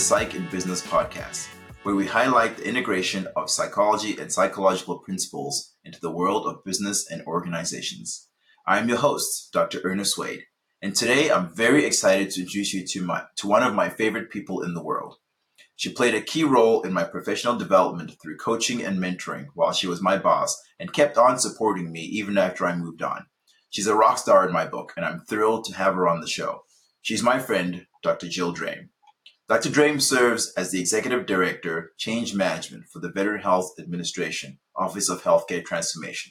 Psych in Business podcast, where we highlight the integration of psychology and psychological principles into the world of business and organizations. I'm your host, Dr. Ernest Wayde, and today I'm very excited to introduce you to my to one of my favorite people in the world. She played a key role in my professional development through coaching and mentoring while she was my boss and kept on supporting me even after I moved on. She's a rock star in my book, and I'm thrilled to have her on the show. She's my friend, Dr. Jill Draime. Dr. Draime serves as the Executive Director, Change Management for the Veteran Health Administration, Office of Healthcare Transformation.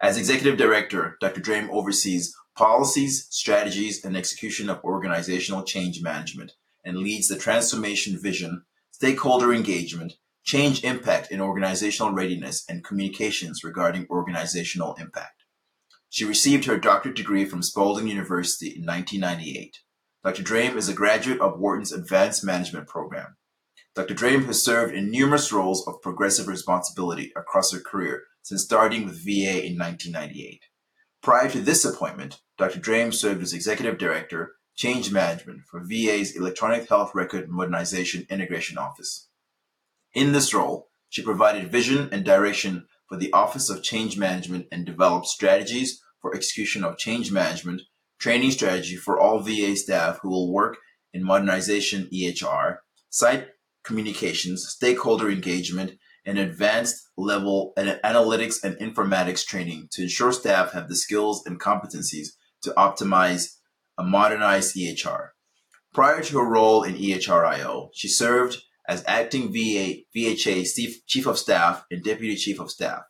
As Executive Director, Dr. Draime oversees policies, strategies, and execution of organizational change management and leads the transformation vision, stakeholder engagement, change impact in organizational readiness, and communications regarding organizational impact. She received her doctorate degree from Spalding University in 1998. Dr. Draime is a graduate of Wharton's Advanced Management Program. Dr. Draime has served in numerous roles of progressive responsibility across her career since starting with VA in 1998. Prior to this appointment, Dr. Draime served as Executive Director, Change Management for VA's Electronic Health Record Modernization Integration Office. In this role, she provided vision and direction for the Office of Change Management and developed strategies for execution of change management training strategy for all VA staff who will work in modernization EHR, site communications, stakeholder engagement, and advanced level analytics and informatics training to ensure staff have the skills and competencies to optimize a modernized EHR. Prior to her role in EHRIO, she served as acting VA, VHA Chief of Staff and Deputy Chief of Staff.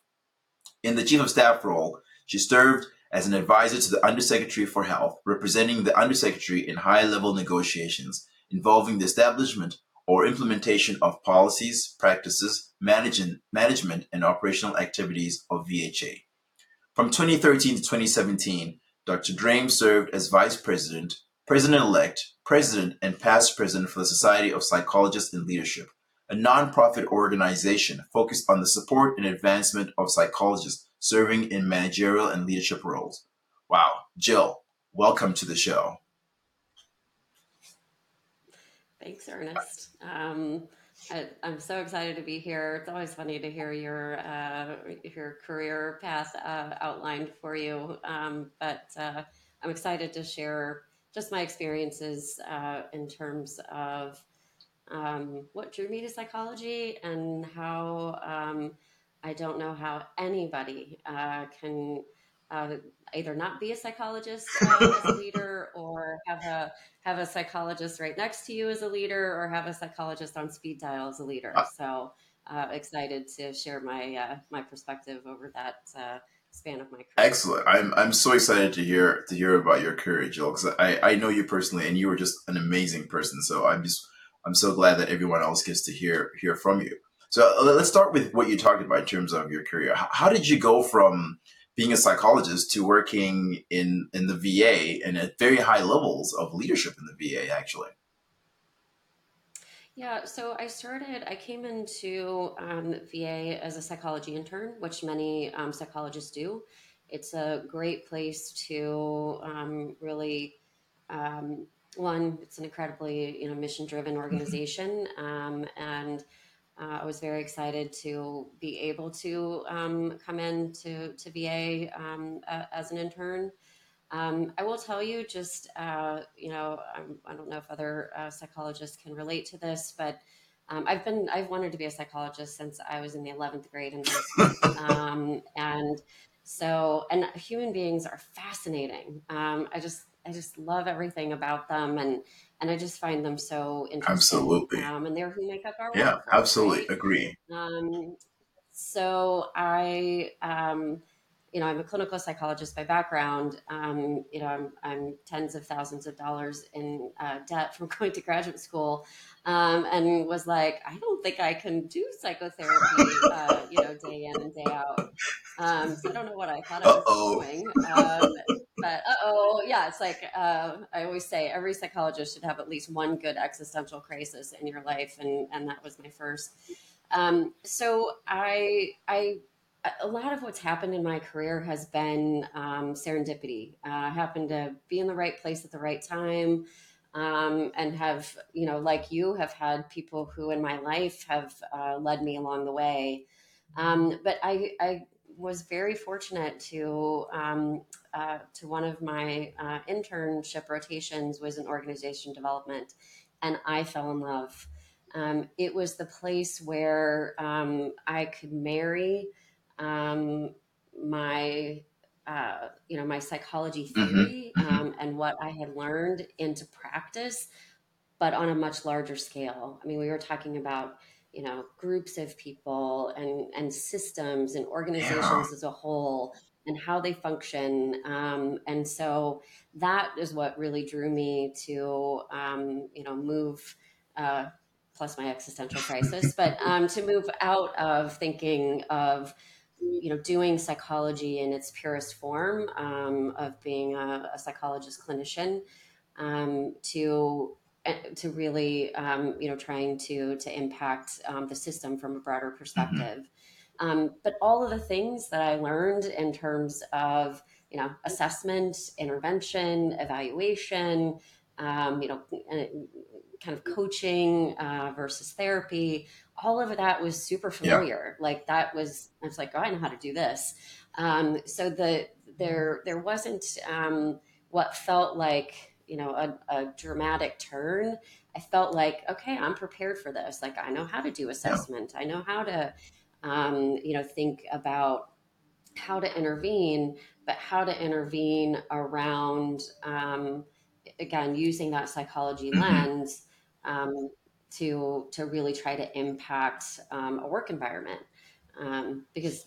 In the Chief of Staff role, she served as an advisor to the Undersecretary for Health, representing the Undersecretary in high level negotiations involving the establishment or implementation of policies, practices, management, management and operational activities of VHA. From 2013 to 2017, Dr. Draime served as Vice President, President elect, President, and past President for the Society of Psychologists in Leadership, a nonprofit organization focused on the support and advancement of psychologists serving in managerial and leadership roles. Wow. Jill, welcome to the show. Thanks, Ernest. Um, I, am so excited to be here. It's always funny to hear your uh, your career path uh, outlined for you. Um, but uh, I'm excited to share just my experiences uh, in terms of um, what drew me to psychology and how um, I don't know how anybody uh, can uh, either not be a psychologist uh, as a leader or have a have a psychologist right next to you as a leader or have a psychologist on speed dial as a leader. Uh so uh, excited to share my uh, my perspective over that uh, span of my career. Excellent. I'm I'm so excited to hear to hear about your career, Jill, because I I know you personally and you are just an amazing person. So I'm just I'm so glad that everyone else gets to hear hear from you. So uh, let's start with what you talked about in terms of your career. How did you go from being a psychologist to working in in the VA and at very high levels of leadership in the VA actually? Yeah, so I started, I came into um, VA as a psychology intern, which many um, psychologists do. It's a great place to um, really, um, one, it's an incredibly you know mission driven mm-hmm. organization, um, and uh, I was very excited to be able to um, come in to, to VA um, uh, as an intern. Um, I will tell you, just uh, you know, I'm, I do not know if other uh, psychologists can relate to this, but um, I've been I've wanted to be a psychologist since I was in the 11th grade um, and so and human beings are fascinating. Um, I just I just love everything about them and and I just find them so interesting. Absolutely. Um, and they're who make up our yeah, world. Yeah, absolutely right? agree. Um, so I, um, you know, I'm a clinical psychologist by background. Um, you know, I'm, I'm, tens of thousands of dollars in uh, debt from going to graduate school, um, and was like, I don't think I can do psychotherapy, uh, you know, day in and day out. Um, so I don't know what I thought I was doing. Um, but oh, yeah, it's like uh, I always say, every psychologist should have at least one good existential crisis in your life, and and that was my first. Um, so I I a lot of what's happened in my career has been um, serendipity. Uh, I happened to be in the right place at the right time. um, and have, you know, like you, have had people who in my life have uh, led me along the way. Um, but I, I was very fortunate to um, uh, to one of my uh, internship rotations was in organization development, and I fell in love. Um, it was the place where um, I could marry um, my uh, you know my psychology mm-hmm. theory mm-hmm. um, and what I had learned into practice, but on a much larger scale. I mean, we were talking about you know groups of people and and systems and organizations yeah. as a whole and how they function. Um, and so that is what really drew me to um, you know move. Uh, plus my existential crisis, but um, to move out of thinking of you know, doing psychology in its purest form um, of being a, a psychologist clinician um, to to really um, you know trying to to impact um, the system from a broader mm-hmm. perspective. Mm-hmm. but all of the things that I learned in terms of you know assessment, intervention, evaluation, um, you know, eh, kind of coaching uh, versus therapy all of that was super familiar. Yeah. Like that was, I was like, oh, I know how to do this. Um, so the there there wasn't um, what felt like you know a, a, dramatic turn. I felt like, okay, I'm prepared for this. Like I know how to do assessment. I know how to um, you know think about how to intervene, but how to intervene around um, again using that psychology mm-hmm. lens um, to to really try to impact um, a work environment um, because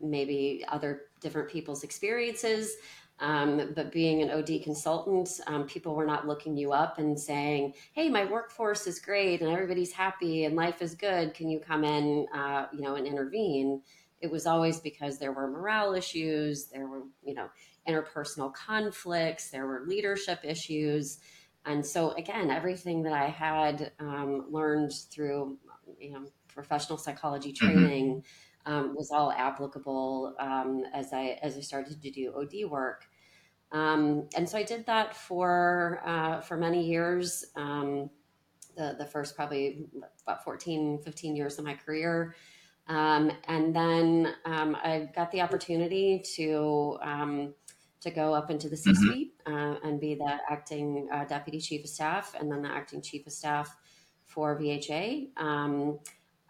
maybe other different people's experiences um, but being an od consultant um, people were not looking you up and saying hey my workforce is great and everybody's happy and life is good can you come in uh, you know and intervene it was always because there were morale issues there were you know interpersonal conflicts there were leadership issues and so again, everything that I had um, learned through you know professional psychology mm-hmm. training mm-hmm. Um, was all applicable um, as I as I started to do OD work. Um, and so I did that for uh, for many years. Um, the the first probably about 14, 15 years of my career. Um, and then I got the opportunity to to go up into the C suite mm-hmm. uh, and be the acting uh, deputy chief of staff and then the acting chief of staff for VHA.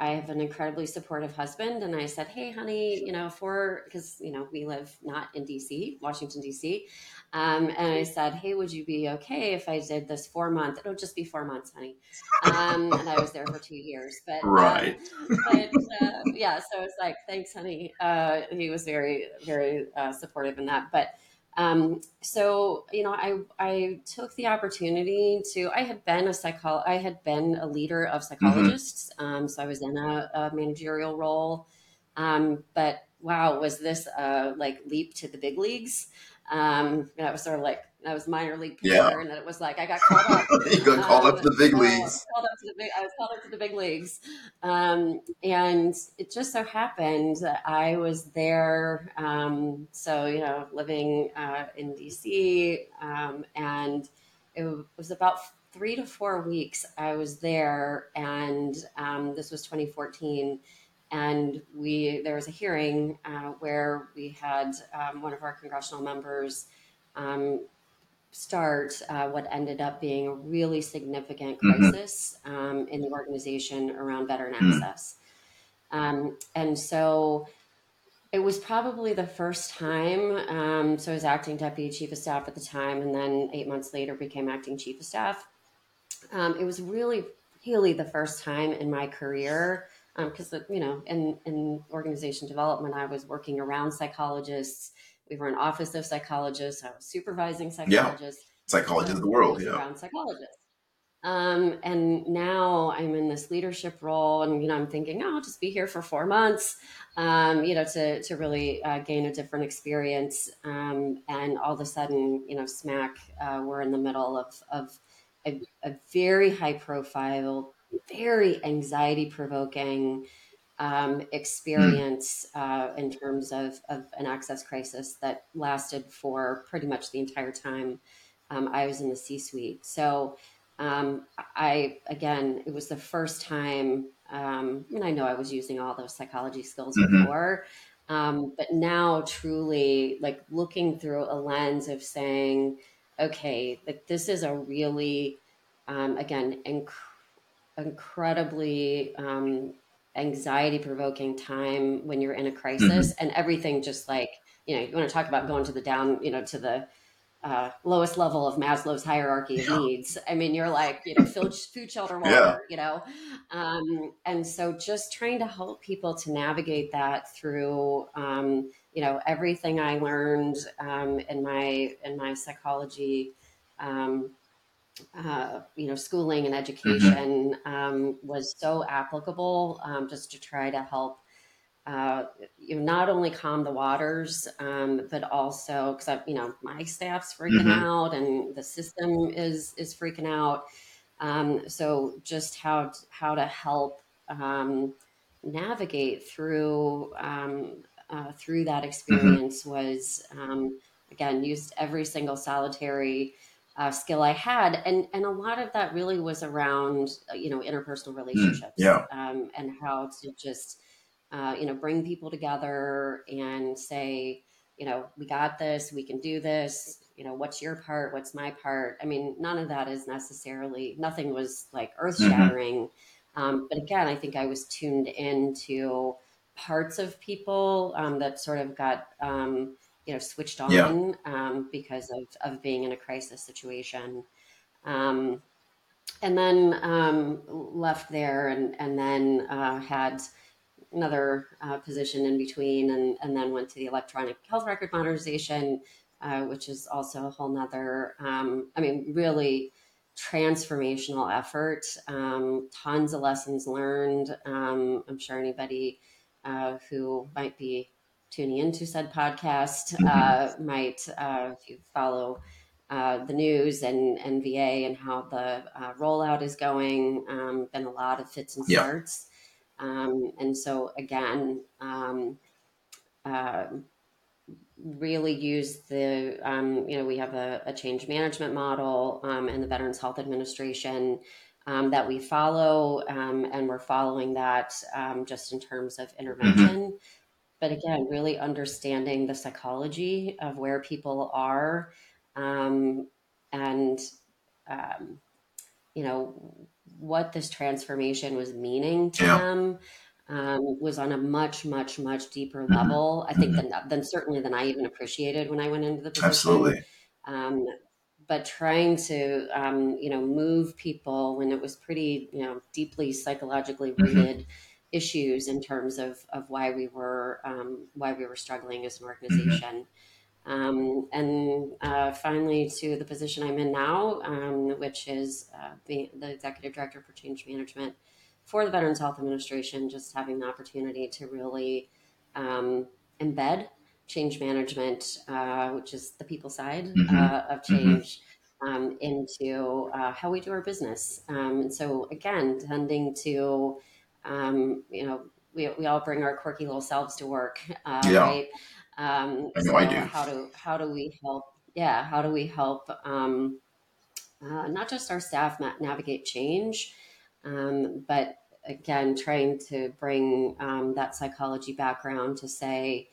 I have an incredibly supportive husband, and I said, "Hey, honey, you know, for because you know we live not in DC, Washington D.C., um, and I said, "Hey, would you be okay if I did this four month? It'll just be four months, honey." Um, and I was there for two years, but um, right, um, but uh, yeah. So it's like, thanks, honey. Uh, he was very, very uh, supportive in that, but um, so you know, I I took the opportunity to. I had been a psychol. I had been a leader of mm-hmm. psychologists. Mm-hmm. Um, so I was in a, a managerial role. Um, but wow, was this a like leap to the big leagues? Um, that was sort of like I was minor league pitcher, yeah. and then it was like I got called up. you got um, called up to the big leagues. Called up to the big, I was called up to the big leagues, um, and it just so happened that I was there. Um, so you know, living uh, in DC, um, and it was about three to four weeks. I was there, and um, this was 2014 and we there was a hearing uh, where we had um, one of our congressional members um, start uh, what ended up being a really significant mm-hmm. crisis mm-hmm. um, in the organization around veteran mm-hmm. access. Um, and so it was probably the first time. Um, so I was acting deputy chief of staff at the time, and then eight months later became acting chief of staff. Um, it was really, really the first time in my career because um, you know in in organization development i was working around psychologists we were an office of psychologists. I was supervising psychologists. Yeah. Psychologists of the world, yeah. Around psychologists. Um, and now I'm in this leadership role, and you know I'm thinking, oh, I'll just be here for four months, um, you know, to to really uh, gain a different experience. Um, and all of a sudden, you know, smack, uh, we're in the middle of of a, a very high profile, very anxiety provoking um, experience uh, in terms of, of, an access crisis that lasted for pretty much the entire time um, I was in the C suite. So um, I, again, it was the first time, um, and I know I was using all those psychology skills mm-hmm. before, um, but now truly like looking through a lens of saying, okay, like this is a really, um, again, inc- incredibly um, anxiety provoking time when you're in a crisis mm-hmm. and everything just like, you know, you want to talk about going to the down, you know, to the uh, lowest level of Maslow's hierarchy of yeah. needs. I mean, you're like, you know, food, food shelter, water, yeah. you know? Um, and so just trying to help people to navigate that through, um, you know, everything I learned um, in my, in my psychology, um, uh, you know, schooling and mm-hmm. education mm-hmm. was so applicable um, just to try to help uh, you know, not only calm the waters, um, but also because I, you know my staff's freaking mm-hmm. out and the system is is freaking out. Um, so just how to, how to help um, navigate through um, uh, through that mm-hmm. experience mm-hmm. was um, again used every single solitary uh, skill I had, and and a lot of that really was around uh, you know interpersonal mm, relationships, mm, yeah. um, and how to just uh, you know, bring people together and say, you know, we got this, we can do this. You know, what's your part? What's my part? I mean, none of that is necessarily, nothing was like earth shattering. Mm-hmm. Um, but again, I think I was tuned into parts of people um, that sort of got, um, you know, switched on yeah. Um, because of, of being in a crisis situation. Um, and then um, left there and, and then uh, had, another uh, position in between and, and then went to the electronic health record modernization, uh, which is also a whole nother, um, I mean, really transformational effort. Um, tons of lessons learned. Um, I'm sure anybody uh, who might be tuning into said podcast mm-hmm. uh, might, uh, if you follow uh, the news and, and VA and how the uh, rollout is going. Um, been a lot of fits and starts. Um, and so again, um, uh, really use the, um, you know, we have a, a change management model um, in the Veterans Health Administration um, that we follow, um, and we're following that just in terms of intervention. Mm-hmm. But again, really understanding the psychology of where people are and, you know, what this transformation was meaning to yeah. them um, was on a much, much, much deeper mm-hmm. level. I think mm-hmm. than, than certainly than I even appreciated when I went into the position. Absolutely. Um, but trying to, um, you know, move people when it was pretty, you know, deeply psychologically mm-hmm. rooted mm-hmm. Issues in terms of of why we were um, why we were struggling as an mm-hmm. organization. Um, and uh, finally, to the position I'm in now, um, which is uh, the, the, executive director for change management for the Veterans Health Administration, just having the opportunity to really um, embed change management, uh, which is the people side mm-hmm. Uh, of mm-hmm. change. Mm-hmm. into uh, how we do our business, um, and so again, tending to, um, you know, we, we all bring our quirky little selves to work, uh, yeah. right? Um, I know so I do. How do how do we help? Yeah, how do we help um, uh, not just our staff ma- navigate change, um, but again, trying to bring um, that psychology background to say,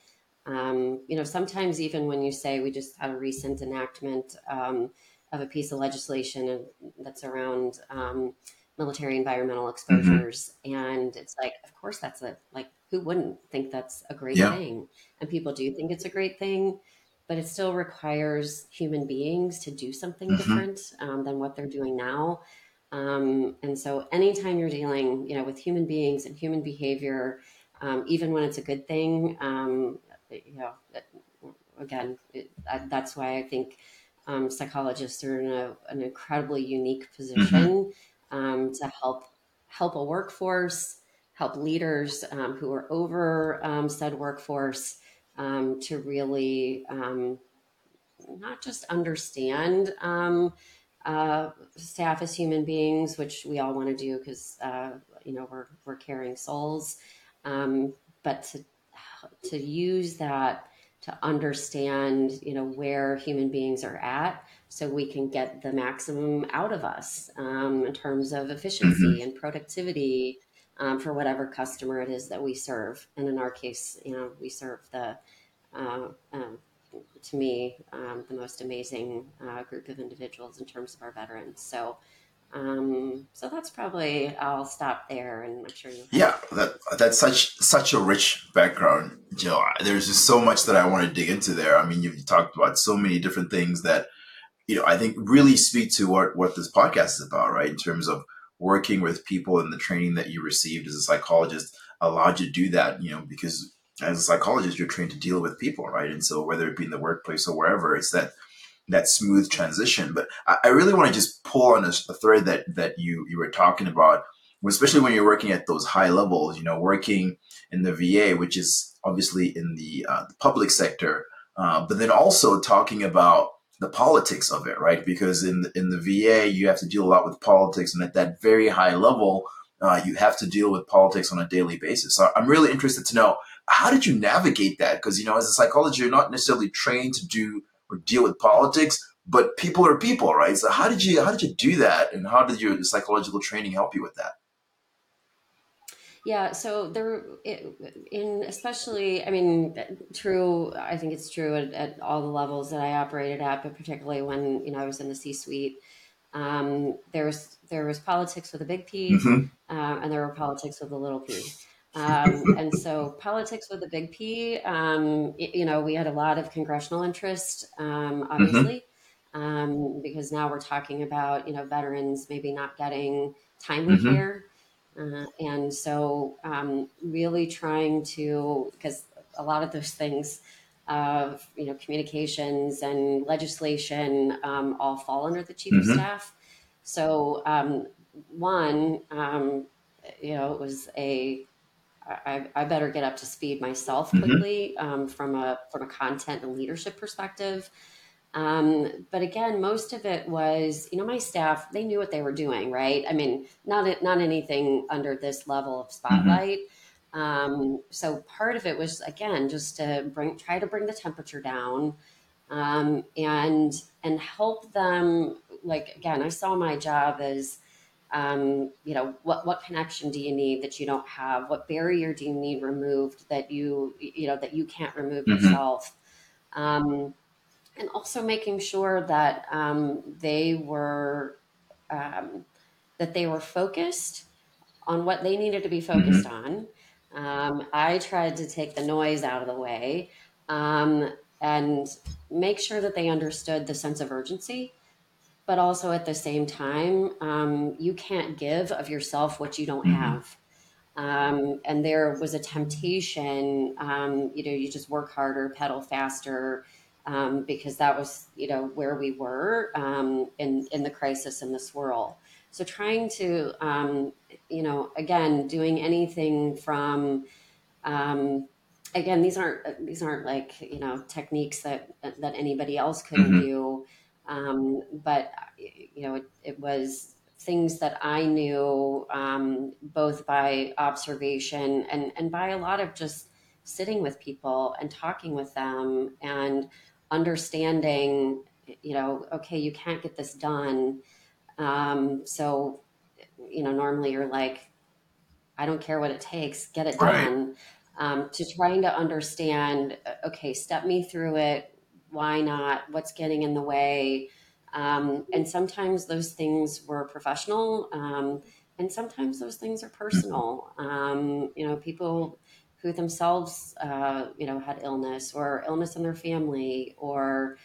um, you know, sometimes even when you say we just had a recent enactment um, of a piece of legislation that's around military environmental mm-hmm. exposures, mm-hmm. and it's like, of course, that's a like who wouldn't think that's a great yeah. thing? And people do think it's a great thing, but it still requires human beings to do something mm-hmm. different um, than what they're doing now. Um, and so, anytime you're dealing, you know, with human beings and human behavior, um, even when it's a good thing, um, you know, again, it, that's why I think um, psychologists are in a, an incredibly unique position mm-hmm. Um, to help help a workforce help leaders um, who are over um, said workforce um, to really um, not just understand um, uh, staff as human beings, which we all want to do because uh, you know we're we're caring souls, but to to use that to understand you know where human beings are at so we can get the maximum out of us um, in terms of efficiency mm-hmm. and productivity um, for whatever customer it is that we serve. And in our case, you know, we serve the, uh, um, to me, um, the most amazing uh, group of individuals in terms of our veterans. So, um, so that's probably I'll stop there, and I'm sure you. Yeah, that that's such such a rich background, Jill. There's just so much that I want to dig into there. I mean, you've talked about so many different things that you know, I think really speak to what, what this podcast is about, right? In terms of working with people and the training that you received as a psychologist allowed you to do that, you know, because as a psychologist, you're trained to deal with people, right? And so whether it be in the workplace or wherever, it's that that smooth transition. But I, I really want to just pull on a, a, thread that that you you were talking about, especially when you're working at those high levels. You know, working in the VA, which is obviously in the, uh, the public sector, uh, but then also talking about the politics of it, right? Because in in the VA, you have to deal a lot with politics, and at that very high level, uh, you have to deal with politics on a daily basis. So I'm really interested to know how did you navigate that? Because you know, as a psychologist, you're not necessarily trained to do or deal with politics, but people are people, right? So how did you how did you do that, and how did your psychological training help you with that? Yeah, so there, in especially, I mean, true. I think it's true at, at, all the levels that I operated at, but particularly when you know I was in the C-suite. Um, there was there was politics with a big P, mm-hmm. uh, and there were politics with a little p. Um, and so politics with a big P. Um, you know, we had a lot of congressional interest, um, obviously, mm-hmm. because now we're talking about you know veterans maybe not getting timely mm-hmm. care. Uh, and so, um, really trying to, because a lot of those things, of you know, communications and legislation um, all fall under the chief mm-hmm. of staff. So, um, one, um, you know, it was a I, I, better get up to speed myself mm-hmm. quickly mm-hmm. from a from a content and leadership perspective. Um, but again, most of it was, you know, my staff, they knew what they were doing, right? I mean, not, not anything under this level of mm-hmm. spotlight. Mm-hmm. Um, so part of it was, again, just to bring, try to bring the temperature down, um, and, and help them. Like, again, I saw my job as, um, you know, what, what connection do you need that you don't have? What barrier do you need removed that you, you know, that you can't remove mm-hmm. yourself? Um, and also making sure that um, they were um, that they were focused on what they needed to be focused mm-hmm. on. Um, I tried to take the noise out of the way um, and make sure that they understood the sense of urgency. But also at the same time, um, you can't give of yourself what you don't mm-hmm. have. Um, and there was a temptation, you know, you just work harder, pedal faster, um, because that was you know where we were um, in in the crisis in the swirl. So trying to um, you know again doing anything from um, again these aren't these aren't like you know techniques that that anybody else could mm-hmm. do, um, but you know it, it, was things that I knew um, both by observation and and by a lot of just sitting with people and talking with them and understanding, you know, okay, you can't get this done. Um, so, you know, normally you're like, I don't care what it takes, get it right. done. Um, to trying to understand, okay, step me through it. Why not? What's getting in the way? Um, and sometimes those things were professional, um, and sometimes those things are personal. Um, you know, people who themselves, uh, you know, had illness or illness in their family or,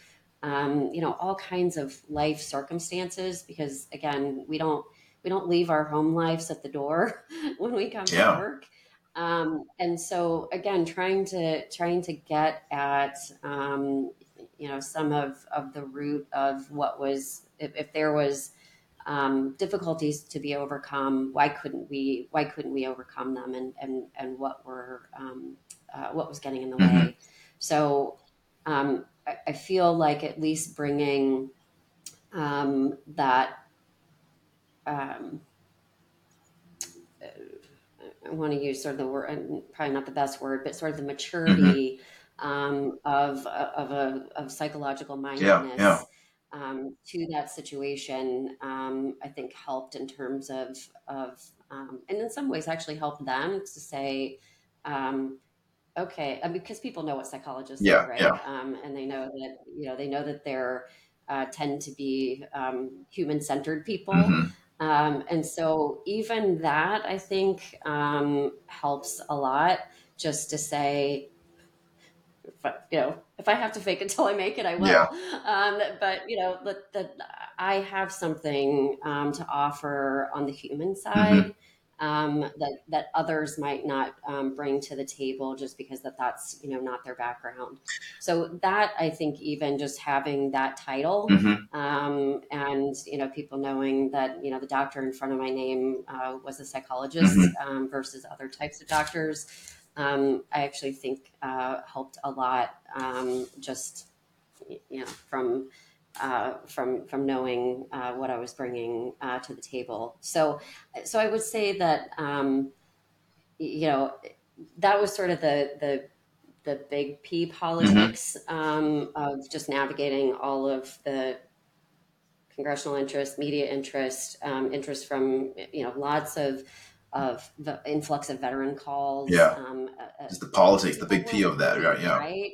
um, you know, all kinds of life circumstances. Because again, we don't we don't leave our home lives at the door when we come yeah. to work. Um, and so again, trying to trying to get at um, you know some of of the root of what was if, if there was um, difficulties to be overcome. Why couldn't we? Why couldn't we overcome them? And and and what were um, uh, what was getting in the mm-hmm. way? So um, I, I, feel like at least bringing um, that. Um, I want to use sort of the word, probably not the best word, but sort of the maturity mm-hmm. Um, of of a of psychological mindedness. Yeah, yeah um, to that situation, um, I think helped in terms of of um, and in some ways actually helped them to say, um, okay, uh, because people know what psychologists Yeah, are, right? yeah. Um, and they know that you know they know that they're uh, tend to be um, human centered people. hmm Um, and so even that I think um, helps a lot just to say, you know, if I have to fake it till I make it, I will. Yeah. Um, but you know, that that I have something um, to offer on the human side um, that that others might not um, bring to the table just because that that's you know not their background. So that I think even just having that title hmm um, and you know people knowing that you know the doctor in front of my name uh, was a psychologist hmm um, versus other types of doctors um, i actually think uh, helped a lot um, just you know from uh, from from knowing uh, what i was bringing uh, to the table. So so i would say that um, you know that was sort of the the the big P politics um, of just navigating all of the congressional interest, media interest, um, interest from you know lots of of the influx of veteran calls, Yeah. um, uh, uh, Just the politics, the big P of that. Right. Yeah. right?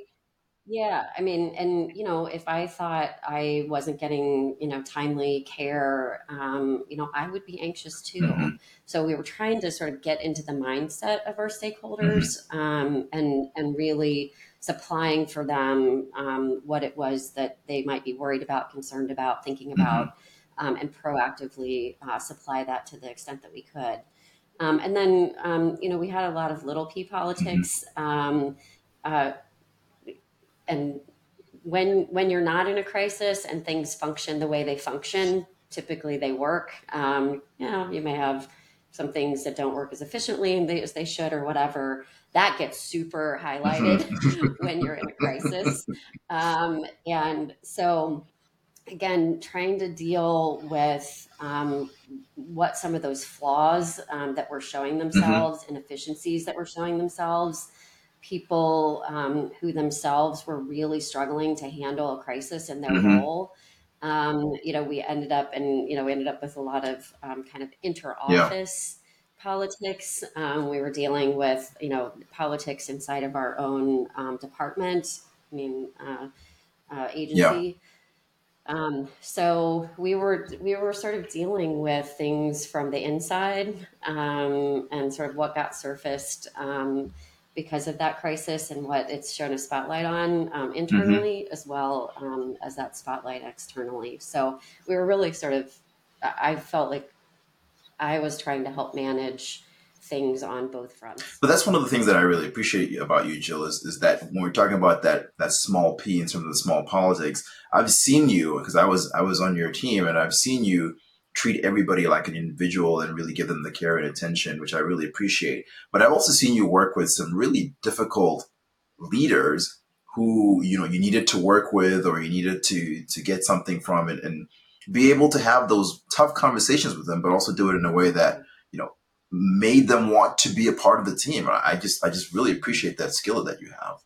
Yeah, I mean, and you know, if I thought I wasn't getting, you know, timely care, um, you know, I would be anxious too. hmm So we were trying to sort of get into the mindset of our stakeholders, um, and and really supplying for them um, what it was that they might be worried about, concerned about, thinking about, um, and proactively uh, supply that to the extent that we could. Um, and then, um, you know, we had a lot of little p politics. Um, uh, and when when you're not in a crisis and things function the way they function, typically they work. Um, you know, you may have some things that don't work as efficiently they, as they should, or whatever. That gets super highlighted when you're in a crisis, um, and so again, trying to deal with um, what some of those flaws um, that were showing hmm themselves, inefficiencies that were showing themselves, people um, who themselves were really struggling to handle a crisis in their hmm role. Um, you know, we ended up and you know we ended up with a lot of um, kind of Yeah. inter-office politics. Um, we were dealing with you know politics inside of our own um, department. I mean, uh, uh, Yeah. Um, so we were we were sort of dealing with things from the inside um, and sort of what got surfaced um, because of that crisis and what it's shown a spotlight on um, internally as well um, as that spotlight externally. So we were really sort of I felt like I was trying to help manage things on both fronts. But that's one of the things that I really appreciate about you, Jill, is, is that when we're talking about that that small p in terms of the small politics, I've seen you because I was I was on your team and I've seen you treat everybody like an individual and really give them the care and attention, which I really appreciate. But I've also seen you work with some really difficult leaders who you know you needed to work with or you needed to to get something from it and be able to have those tough conversations with them, but also do it in a way that you know made them want to be a part of the team. I just I just really appreciate that skill that you have.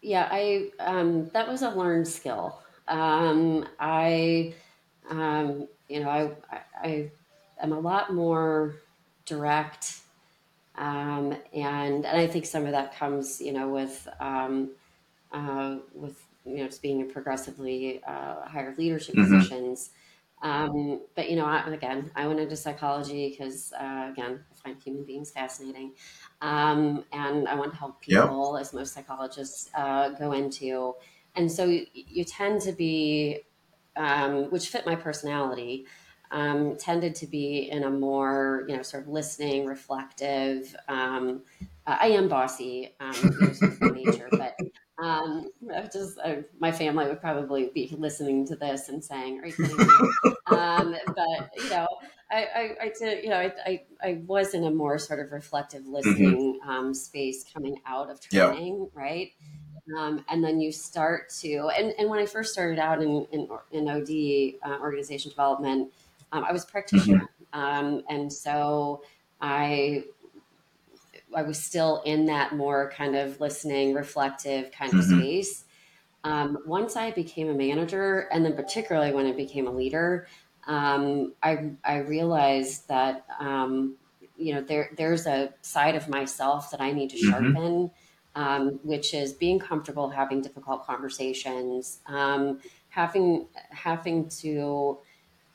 Yeah, I um, that was a learned skill. Um, I, um, you know, I, I I am a lot more direct, um, and and I think some of that comes, you know, with um, uh, with you know just being in progressively uh, higher leadership hmm positions. Um, but you know, I, again, I went into psychology because uh, again, I find human beings fascinating, um, and I want to help Yep. people, as most psychologists uh, go into. And so you, you tend to be, um, which fit my personality, um, tended to be in a more, you know, sort of listening, reflective. Um, uh, I am bossy, um, you know, sort of nature, but um, just uh, my family would probably be listening to this and saying, "Are you kidding me?" Um, but you know, I, I, I did, you know, I, I, I was in a more sort of reflective hmm listening um, space coming out of Yeah. training, right? Um, and then you start to, and, and when I first started out in in, in OD uh, organization development, um, I was a practitioner, um, and so I I was still in that more kind of listening, reflective kind of hmm space. um, once I became a manager, and then particularly when I became a leader, um, I I realized that um, you know there there's a side of myself that I need to Mhm. sharpen, um, which is being comfortable having difficult conversations, um, having having to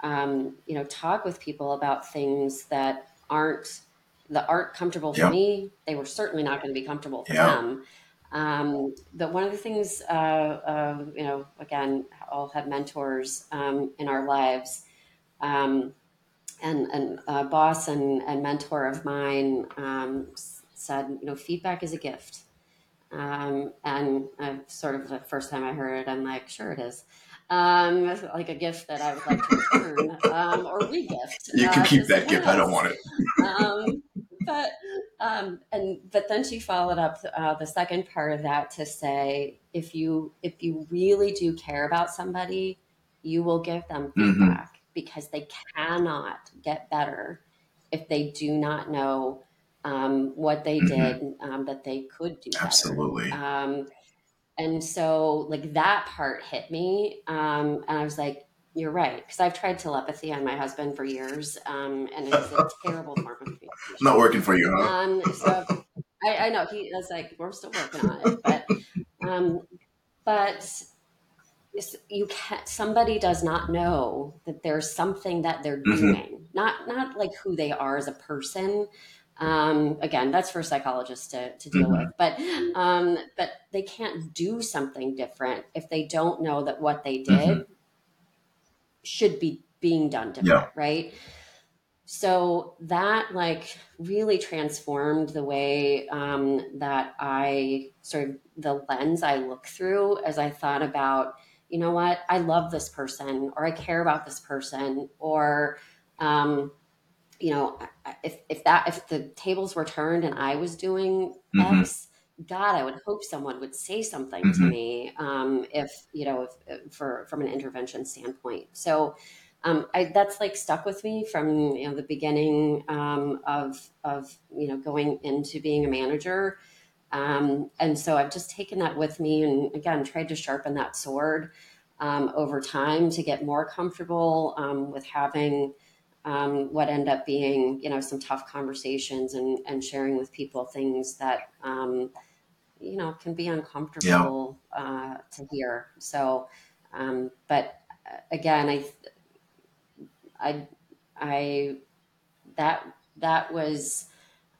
um, you know talk with people about things that aren't that aren't comfortable for Yeah. me. They were certainly not going to be comfortable for Yeah. them. Um, but one of the things, uh, uh, you know, again, all have mentors um, in our lives um, and, and a boss and, and mentor of mine um, said, you know, feedback is a gift. Um, and uh, sort of the first time I heard it, I'm like, sure it is. Um, like a gift that I would like to return um, or re-gift. You can uh, keep that gift. I don't want it. But um, and but then she followed up uh, the second part of that to say, if you if you really do care about somebody, you will give them Mhm. feedback because they cannot get better if they do not know um, what they Mhm. did um, that they could do better. Absolutely. Um, and so, like that part hit me, um, and I was like, "You're right," because I've tried telepathy on my husband for years, um, and it's a terrible form of communication. Not working for you, huh? Um, so I, I know he was like, we're still working on it, but um, but you can't. somebody does not know that there's something that they're Mhm. doing, not not like who they are as a person. Um, again, that's for psychologists to, to deal Mhm. with, but um, but they can't do something different if they don't know that what they did should be being done different, right? So that like really transformed the way um, that I sort of the lens I look through as I thought about, you know what, I love this person or I care about this person or, um, you know, if, if that if the tables were turned and I was doing Mhm. X, God, I would hope someone would say something to Mhm. me um, if you know if, for from an intervention standpoint. So um, I, that's like stuck with me from you know the beginning um, of of you know going into being a manager, um, and so I've just taken that with me and again tried to sharpen that sword um, over time to get more comfortable um, with having um, what end up being you know some tough conversations and and sharing with people things that um, you know can be uncomfortable uh, to hear. So, um, but uh, again, I I I that that was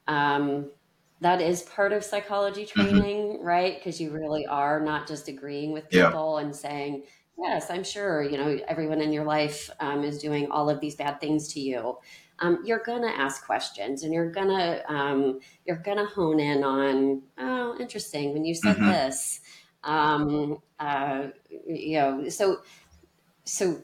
um, that is part of psychology training, right? Because you really are not just agreeing with Yeah. people and saying, "Yes, I'm sure." You know, everyone in your life um, is doing all of these bad things to you. Um, you're gonna ask questions, and you're gonna um, you're gonna hone in on, "Oh, interesting." When you said Mhm. this, um, uh, you know, so so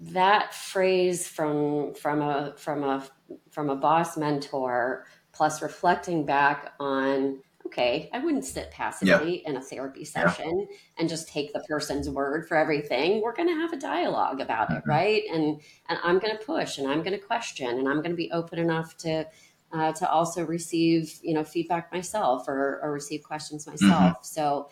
that phrase from from a from a from a boss mentor plus reflecting back on okay i wouldn't sit passively in a therapy Yeah. session and just take the person's word for everything. We're going to have a dialogue about it Mhm. right? And and i'm going to push and i'm going to question and i'm going to be open enough to uh, to also receive you know feedback myself or, or receive questions myself. So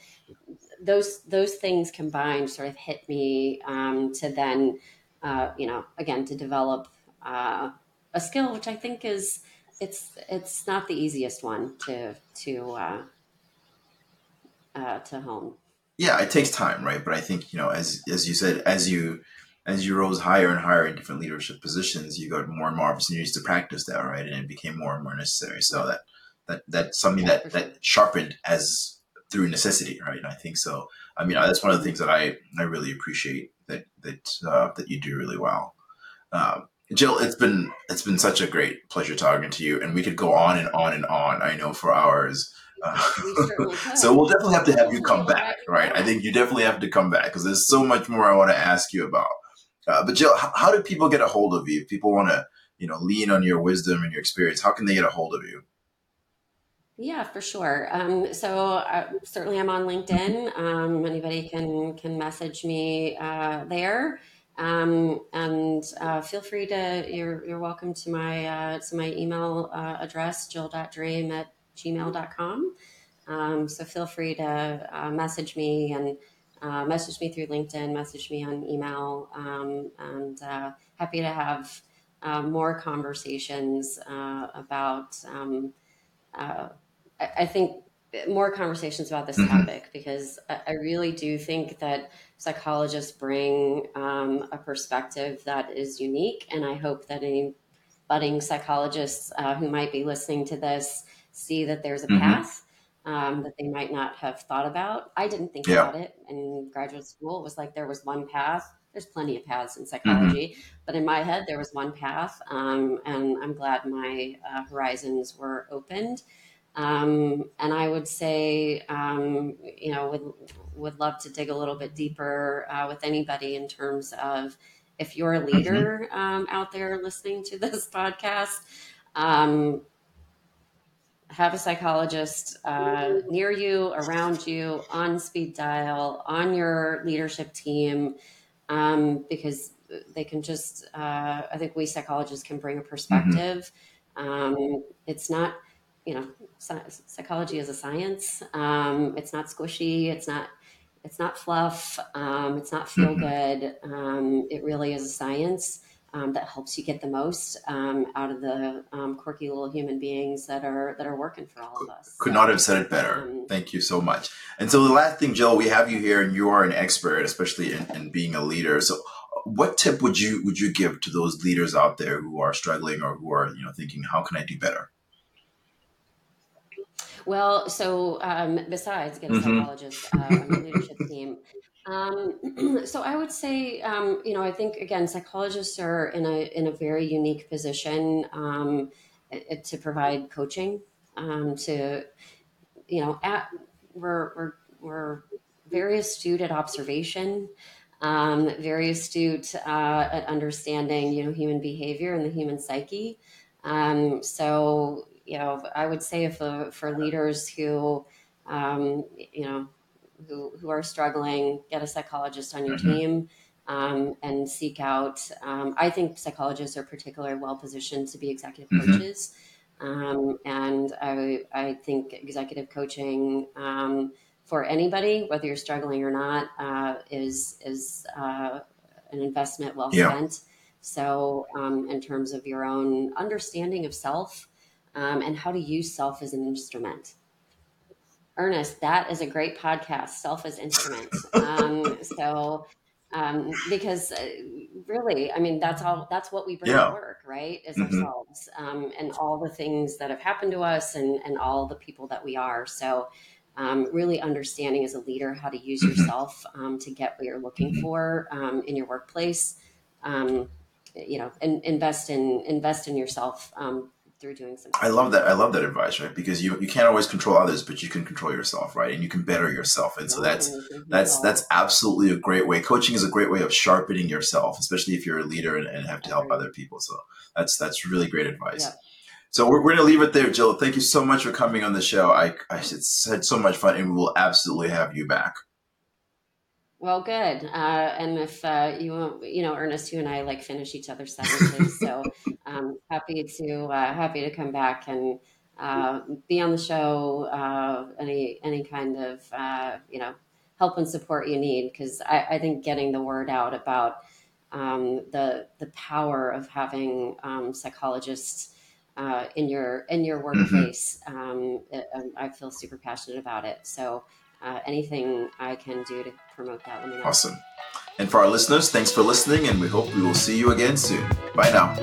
those those things combined sort of hit me um, to then uh, you know again to develop uh, a skill which I think is it's it's not the easiest one to to uh, uh, to hone. yeah it takes time right? But i think you know as as you said as you as you rose higher and higher in different leadership positions you got more and more opportunities to practice that right? And it became more and more necessary. So that that that's something Yeah, that sure. that sharpened as through necessity right? And i think so. I mean that's one of the things that i i really appreciate that that uh, that you do really well. Uh, Jill, it's been it's been such a great pleasure talking to you, and we could go on and on and on. I know for hours. Uh, We so we'll definitely have to have you come back, right? I think you definitely have to come back because there's so much more I want to ask you about. Uh, but Jill, how, how do people get a hold of you? If people want to, you know, lean on your wisdom and your experience. How can they get a hold of you? Yeah, for sure. Um, so uh, certainly, I'm on LinkedIn. Um, anybody can can message me uh, there, um, and uh, feel free to. You're you're welcome to my uh, to my email uh, address, jill.draime at gmail.com. Um, so feel free to uh, message me, and uh, message me through LinkedIn, message me on email, um, and uh, happy to have uh, more conversations about. Um, I, I, think more conversations about this mm-hmm. topic because I, I, really do think that psychologists bring um, a perspective that is unique, and I hope that any budding psychologists uh, who might be listening to this see that there's a mm-hmm. path um, that they might not have thought about. I didn't think yeah. about it in graduate school. It was like there was one path. There's plenty of paths in psychology, mm-hmm. but in my head, there was one path. Um, and I'm glad my uh, horizons were opened. Um, and I would say, um, you know, would, would love to dig a little bit deeper uh, with anybody in terms of if you're a leader mm-hmm. um, out there listening to this podcast, um, have a psychologist uh, near you, around you, on speed dial, on your leadership team, um, because they can just, uh, I think we psychologists can bring a perspective. Mm-hmm. Um, it's not, you know, psychology is a science. Um, it's not squishy. It's not, it's not fluff. Um, it's not feel mm-hmm. good. Um, it really is a science um, that helps you get the most um, out of the um, quirky little human beings that are that are working for all of us. Could so, not have said it better. Thank you so much. And so the last thing, Jill, we have you here, and you are an expert, especially in, in being a leader. So, what tip would you would you give to those leaders out there who are struggling or who are you know thinking, how can I do better? Well, so um, besides get a mm-hmm. psychologist uh, on the leadership team, um, so I would say, um, you know, I think again, psychologists are in a in a very unique position um, to provide coaching um, to, you know, at, we're we're we're very astute at observation, um, very astute uh, at understanding, you know, human behavior and the human psyche. Um, so, you know, I would say if uh, for leaders who, you know who, who are struggling, get a psychologist on your mm-hmm. team um, and seek out. Um, I think psychologists are particularly well positioned to be executive mm-hmm. coaches. Um, and I, I think executive coaching um, for anybody, whether you're struggling or not, uh, is, is uh, an investment well yeah. spent. So, um, in terms of your own understanding of self um, and how to use self as an instrument. Ernest, that is a great podcast, Self as Instrument. Um, so, um, because uh, really, I mean, that's all, that's what we bring yeah. to work, right? Is mm-hmm. ourselves um, and all the things that have happened to us and, and all the people that we are. So, um, really understanding as a leader how to use mm-hmm. yourself um, to get what you're looking mm-hmm. for um, in your workplace. you know, and invest in invest in yourself through doing something. I love that. I love that advice, right? Because you you can't always control others, but you can control yourself, right? And you can better yourself. And so that's that's that's absolutely a great way. Coaching is a great way of sharpening yourself, especially if you're a leader and, and have to help other people. So that's that's really great advice. Yeah. So we're, we're going to leave it there, Jill. Thank you so much for coming on the show. I, I it's had so much fun, and we will absolutely have you back. Well, good. Uh, and if uh, you want, you know, Ernest, you and I like finish each other's sentences, so um, happy to uh, happy to come back and uh, be on the show. Uh, any any kind of uh, you know help and support you need, because I, I, think getting the word out about um, the the power of having um, psychologists in your in your mm-hmm. workplace, mm-hmm. it, I feel super passionate about it. So uh, anything I can do to promote that, let me know. Awesome. And for our listeners, thanks for listening, and we hope we will see you again soon. Bye now.